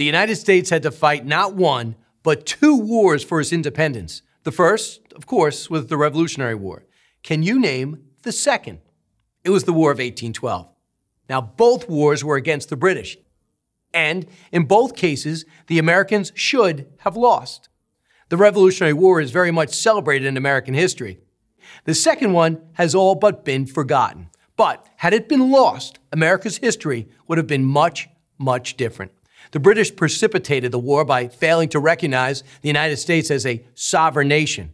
The United States had to fight not one, but two wars for its independence. The first, of course, was the Revolutionary War. Can you name the second? It was the War of 1812. Now, both wars were against the British. And in both cases, the Americans should have lost. The Revolutionary War is very much celebrated in American history. The second one has all but been forgotten. But had it been lost, America's history would have been much, much different. The British precipitated the war by failing to recognize the United States as a sovereign nation.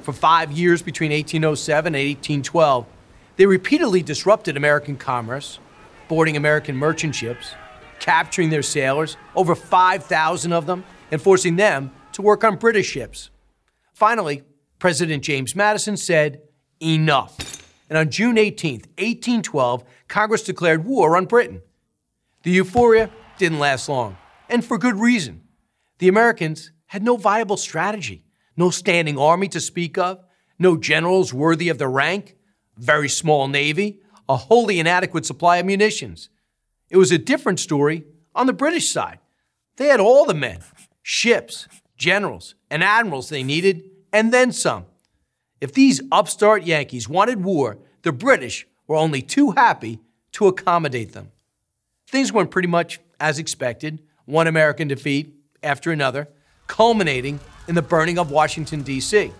For five years between 1807 and 1812, they repeatedly disrupted American commerce, boarding American merchant ships, capturing their sailors, over 5,000 of them, and forcing them to work on British ships. Finally, President James Madison said, Enough. And on June 18, 1812, Congress declared war on Britain. The euphoria didn't last long, and for good reason. The Americans had no viable strategy, no standing army to speak of, no generals worthy of the rank, very small navy, a wholly inadequate supply of munitions. It was a different story on the British side. They had all the men, ships, generals, and admirals they needed, and then some. If these upstart Yankees wanted war, the British were only too happy to accommodate them. Things went pretty much as expected, one American defeat after another, culminating in the burning of Washington, D.C.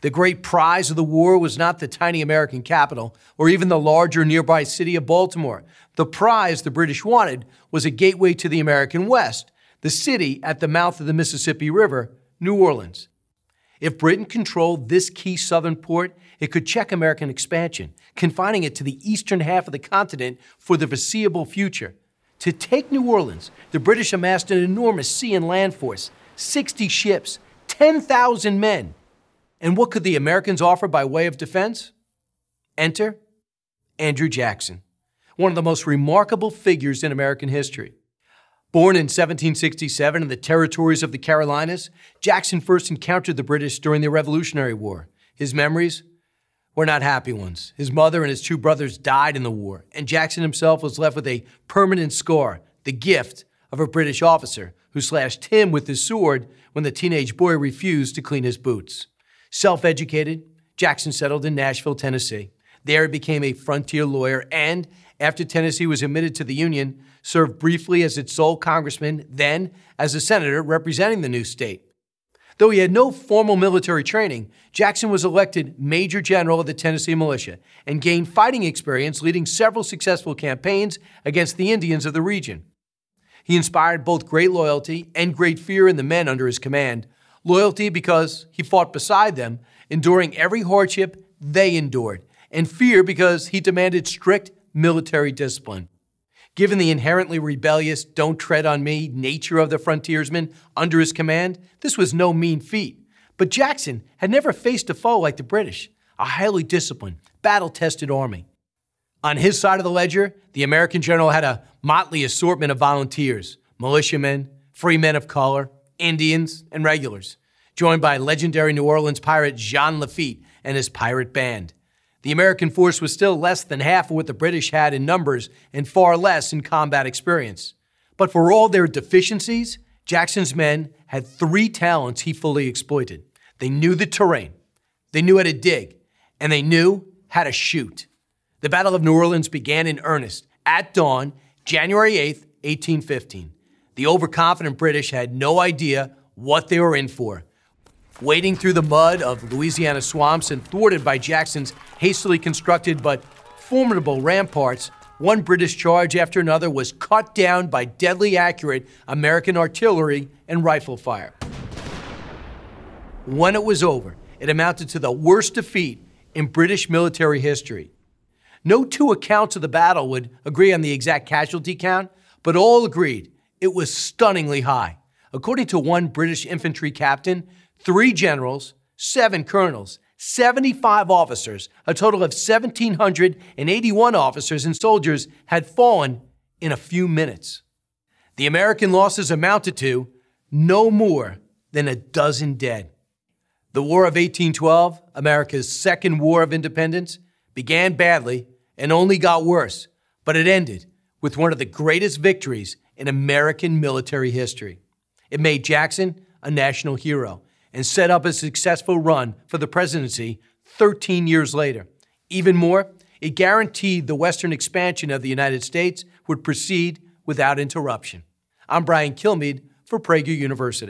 The great prize of the war was not the tiny American capital or even the larger nearby city of Baltimore. The prize the British wanted was a gateway to the American West, the city at the mouth of the Mississippi River, New Orleans. If Britain controlled this key southern port, it could check American expansion, confining it to the eastern half of the continent for the foreseeable future. To take New Orleans, the British amassed an enormous sea and land force 60 ships, 10,000 men. And what could the Americans offer by way of defense? Enter Andrew Jackson, one of the most remarkable figures in American history. Born in 1767 in the territories of the Carolinas, Jackson first encountered the British during the Revolutionary War. His memories were not happy ones. His mother and his two brothers died in the war, and Jackson himself was left with a permanent scar, the gift of a British officer who slashed him with his sword when the teenage boy refused to clean his boots. Self educated, Jackson settled in Nashville, Tennessee. There he became a frontier lawyer and, after Tennessee was admitted to the Union, served briefly as its sole congressman, then as a senator representing the new state. Though he had no formal military training, Jackson was elected Major General of the Tennessee Militia and gained fighting experience leading several successful campaigns against the Indians of the region. He inspired both great loyalty and great fear in the men under his command. Loyalty because he fought beside them, enduring every hardship they endured, and fear because he demanded strict military discipline. Given the inherently rebellious, don't tread on me nature of the frontiersmen under his command, this was no mean feat. But Jackson had never faced a foe like the British, a highly disciplined, battle tested army. On his side of the ledger, the American general had a motley assortment of volunteers militiamen, free men of color, Indians, and regulars, joined by legendary New Orleans pirate Jean Lafitte and his pirate band. The American force was still less than half of what the British had in numbers and far less in combat experience. But for all their deficiencies, Jackson's men had three talents he fully exploited. They knew the terrain, they knew how to dig, and they knew how to shoot. The Battle of New Orleans began in earnest at dawn, January 8, 1815. The overconfident British had no idea what they were in for wading through the mud of Louisiana swamps and thwarted by Jackson's hastily constructed but formidable ramparts, one British charge after another was cut down by deadly accurate American artillery and rifle fire. When it was over, it amounted to the worst defeat in British military history. No two accounts of the battle would agree on the exact casualty count, but all agreed it was stunningly high. According to one British infantry captain, three generals, seven colonels, 75 officers, a total of 1,781 officers and soldiers had fallen in a few minutes. The American losses amounted to no more than a dozen dead. The War of 1812, America's second war of independence, began badly and only got worse, but it ended with one of the greatest victories in American military history. It made Jackson a national hero and set up a successful run for the presidency 13 years later. Even more, it guaranteed the Western expansion of the United States would proceed without interruption. I'm Brian Kilmeade for Prager University.